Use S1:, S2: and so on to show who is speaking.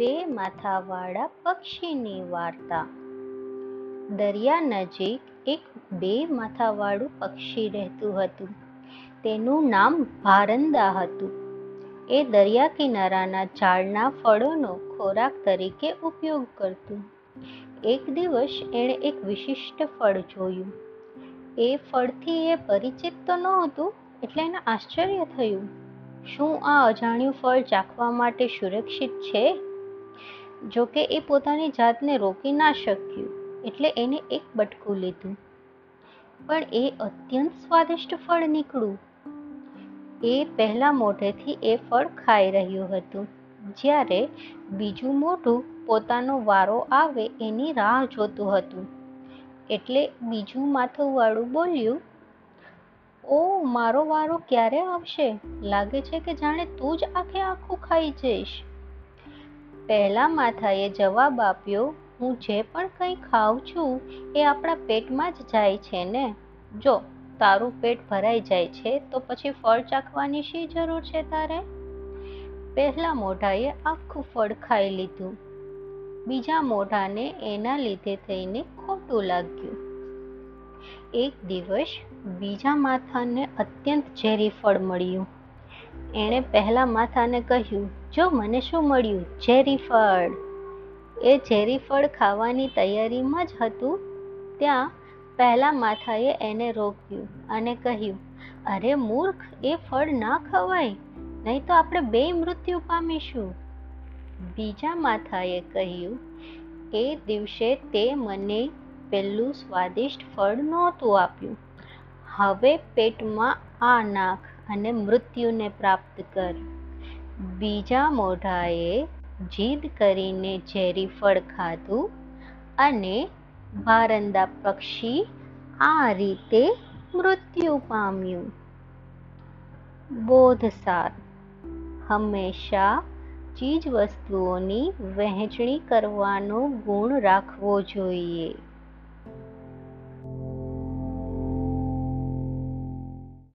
S1: બે માથાવાળા પક્ષીની વાર્તા. દરિયા નજીક એક બે માથાવાળું પક્ષી રહેતું હતું. તેનું નામ ભારંદા હતું. એ દરિયા કિનારાના ઝાડના ફળોનો ખોરાક તરીકે ઉપયોગ કરતું. એક દિવસ એણે એક વિશિષ્ટ ફળ જોયું. એ ફળથી એ પરિચિત તો નહોતું, એટલે એને આશ્ચર્ય થયું. શું આ અજાણ્યું ફળ ચાખવા માટે સુરક્ષિત છે? જોકે એ પોતાની જાતને રોકી ના શક્યું, એટલે એને એક બટકું લીધું. પણ એ અત્યંત સ્વાદિષ્ટ ફળ નીકળ્યું. એ પહેલા મોઢેથી એ ફળ ખાઈ રહ્યું હતું. જ્યારે બીજું મોઢું પોતાનો વારો આવે એની રાહ જોતું હતું. એટલે બીજું માથુંવાળું બોલ્યું, ઓ, મારો વારો ક્યારે આવશે? લાગે છે કે જાણે તું જ આખે આખું ખાઈ જઈશ. પહેલા માથાએ જવાબ આપ્યો, હું જે પણ કંઈ ખાઉં છું એ આપણા પેટમાં જ જાય છે ને? જો, તારું પેટ ભરાઈ જાય છે, તો પછી ફળ ચાખવાની શી જરૂર છે તારે? પહેલા મોઢાએ આખું ફળ ખાઈ લીધું. બીજા મોઢાને એના લીધે થઈને ખોટું લાગ્યું. એક દિવસ બીજા માથાને અત્યંત ઝેરી ફળ મળ્યું. એણે પહેલા માથાને કહ્યું જો મને શું મળ્યું? ઝેરી ફળ. એ ઝેરી ફળ ખાવાની તૈયારીમાં જ હતું. ત્યાં પહેલા માથાએ એને રોક્યું અને કહ્યું, અરે મૂર્ખ, એ ફળ ના ખવાય. નહીં તો આપણે બે મૃત્યુ પામીશું. બીજા માથાએ કહ્યું, એ દિવસે તે મને પેલું સ્વાદિષ્ટ ફળ નહોતું આપ્યું. હવે પેટમાં આ નાખ અને મૃત્યુને પ્રાપ્ત કર. બીજા મોઢાએ જીદ કરીને ઝેરી ફળ ખાધું અને ભારંદા પક્ષી આ રીતે મૃત્યુ પામ્યું. બોધસાર. હંમેશા ચીજ વસ્તુઓની વહેંચણી કરવાનો ગુણ રાખવો જોઈએ.